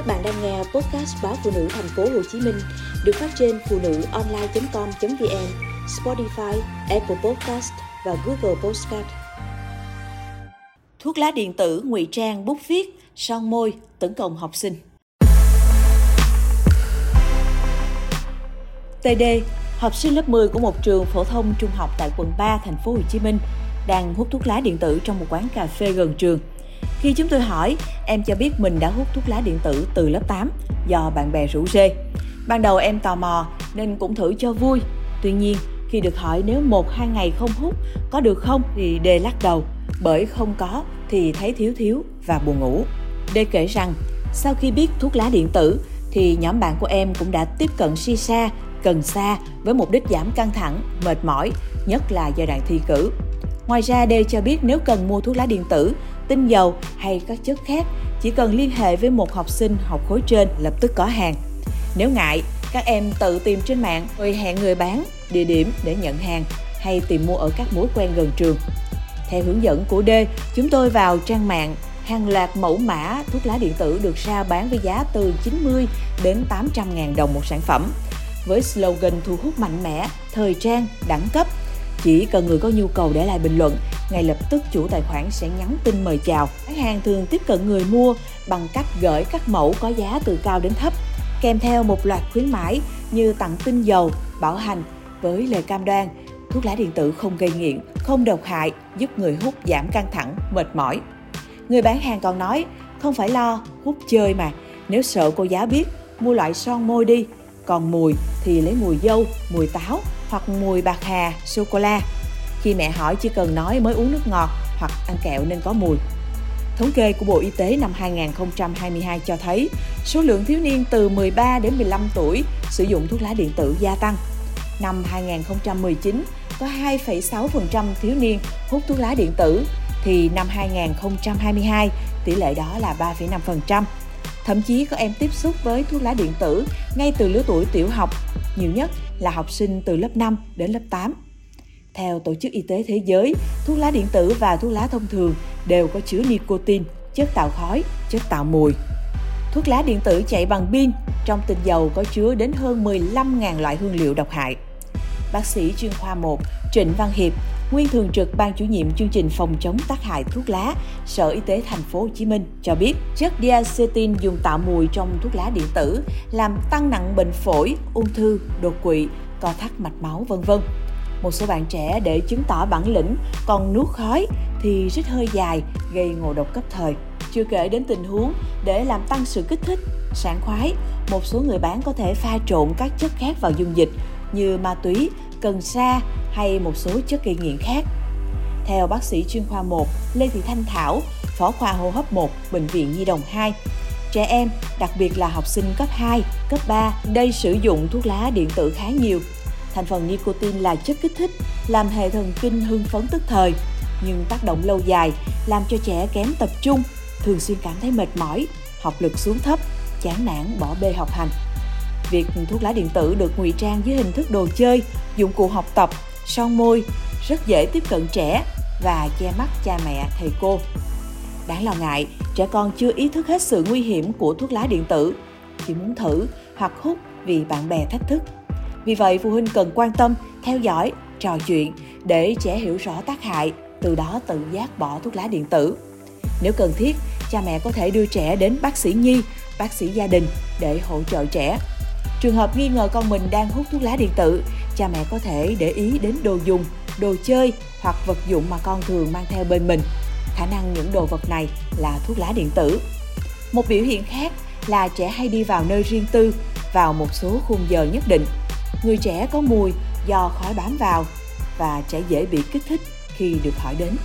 Các bạn đang nghe podcast báo phụ nữ thành phố Hồ Chí Minh được phát trên phụ nữ online.com.vn, Spotify, Apple Podcast và Google Podcast. Thuốc lá điện tử ngụy trang bút viết, son môi tấn công học sinh. TD, học sinh lớp 10 của một trường phổ thông trung học tại quận 3 thành phố Hồ Chí Minh đang hút thuốc lá điện tử trong một quán cà phê gần trường. Khi chúng tôi hỏi, em cho biết mình đã hút thuốc lá điện tử từ lớp 8 do bạn bè rủ rê. Ban đầu em tò mò nên cũng thử cho vui. Tuy nhiên, khi được hỏi nếu một hai ngày không hút có được không thì Đê lắc đầu bởi không có thì thấy thiếu thiếu và buồn ngủ. Đê kể rằng sau khi biết thuốc lá điện tử thì nhóm bạn của em cũng đã tiếp cận si sa cần sa với mục đích giảm căng thẳng, mệt mỏi, nhất là giai đoạn thi cử. Ngoài ra, Đê cho biết nếu cần mua thuốc lá điện tử, tinh dầu hay các chất khác, chỉ cần liên hệ với một học sinh học khối trên lập tức có hàng. Nếu ngại, các em tự tìm trên mạng rồi hẹn người bán, địa điểm để nhận hàng hay tìm mua ở các mối quen gần trường. Theo hướng dẫn của D, chúng tôi vào trang mạng hàng loạt mẫu mã thuốc lá điện tử được ra bán với giá từ 90 đến 800 ngàn đồng một sản phẩm. Với slogan thu hút mạnh mẽ, thời trang, đẳng cấp, chỉ cần người có nhu cầu để lại bình luận, ngay lập tức chủ tài khoản sẽ nhắn tin mời chào. Bán hàng thường tiếp cận người mua bằng cách gửi các mẫu có giá từ cao đến thấp, kèm theo một loạt khuyến mãi như tặng tinh dầu, bảo hành với lời cam đoan thuốc lá điện tử không gây nghiện, không độc hại, giúp người hút giảm căng thẳng, mệt mỏi. Người bán hàng còn nói, không phải lo, hút chơi mà, nếu sợ cô giá biết, mua loại son môi đi, còn mùi thì lấy mùi dâu, mùi táo hoặc mùi bạc hà, sô-cô-la. Khi mẹ hỏi chỉ cần nói mới uống nước ngọt hoặc ăn kẹo nên có mùi. Thống kê của Bộ Y tế năm 2022 cho thấy số lượng thiếu niên từ 13 đến 15 tuổi sử dụng thuốc lá điện tử gia tăng. Năm 2019 có 2,6% thiếu niên hút thuốc lá điện tử thì năm 2022 tỷ lệ đó là 3,5%. Thậm chí có em tiếp xúc với thuốc lá điện tử ngay từ lứa tuổi tiểu học, nhiều nhất là học sinh từ lớp 5 đến lớp 8. Theo Tổ chức Y tế Thế giới, thuốc lá điện tử và thuốc lá thông thường đều có chứa nicotine, chất tạo khói, chất tạo mùi. Thuốc lá điện tử chạy bằng pin, trong tinh dầu có chứa đến hơn 15.000 loại hương liệu độc hại. Bác sĩ chuyên khoa 1 Trịnh Văn Hiệp, nguyên thường trực ban chủ nhiệm chương trình phòng chống tác hại thuốc lá, Sở Y tế thành phố Hồ Chí Minh cho biết chất diacetin dùng tạo mùi trong thuốc lá điện tử làm tăng nặng bệnh phổi, ung thư, đột quỵ, co thắt mạch máu vân vân. Một số bạn trẻ để chứng tỏ bản lĩnh còn nuốt khói thì rít hơi dài gây ngộ độc cấp thời. Chưa kể đến tình huống để làm tăng sự kích thích, sảng khoái, một số người bán có thể pha trộn các chất khác vào dung dịch như ma túy, cần sa hay một số chất gây nghiện khác. Theo bác sĩ chuyên khoa 1 Lê Thị Thanh Thảo, phó khoa hô hấp 1, Bệnh viện Nhi đồng 2, trẻ em, đặc biệt là học sinh cấp 2, cấp 3, đây sử dụng thuốc lá điện tử khá nhiều. Thành phần nicotine là chất kích thích, làm hệ thần kinh hưng phấn tức thời, nhưng tác động lâu dài làm cho trẻ kém tập trung, thường xuyên cảm thấy mệt mỏi, học lực xuống thấp, chán nản bỏ bê học hành. Việc thuốc lá điện tử được ngụy trang dưới hình thức đồ chơi, dụng cụ học tập, son môi rất dễ tiếp cận trẻ và che mắt cha mẹ, thầy cô. Đáng lo ngại, trẻ con chưa ý thức hết sự nguy hiểm của thuốc lá điện tử, chỉ muốn thử hoặc hút vì bạn bè thách thức. Vì vậy, phụ huynh cần quan tâm, theo dõi, trò chuyện để trẻ hiểu rõ tác hại, từ đó tự giác bỏ thuốc lá điện tử. Nếu cần thiết, cha mẹ có thể đưa trẻ đến bác sĩ nhi, bác sĩ gia đình để hỗ trợ trẻ. Trường hợp nghi ngờ con mình đang hút thuốc lá điện tử, cha mẹ có thể để ý đến đồ dùng, đồ chơi hoặc vật dụng mà con thường mang theo bên mình. Khả năng những đồ vật này là thuốc lá điện tử. Một biểu hiện khác là trẻ hay đi vào nơi riêng tư vào một số khung giờ nhất định. Người trẻ có mùi do khói bám vào và trẻ dễ bị kích thích khi được hỏi đến.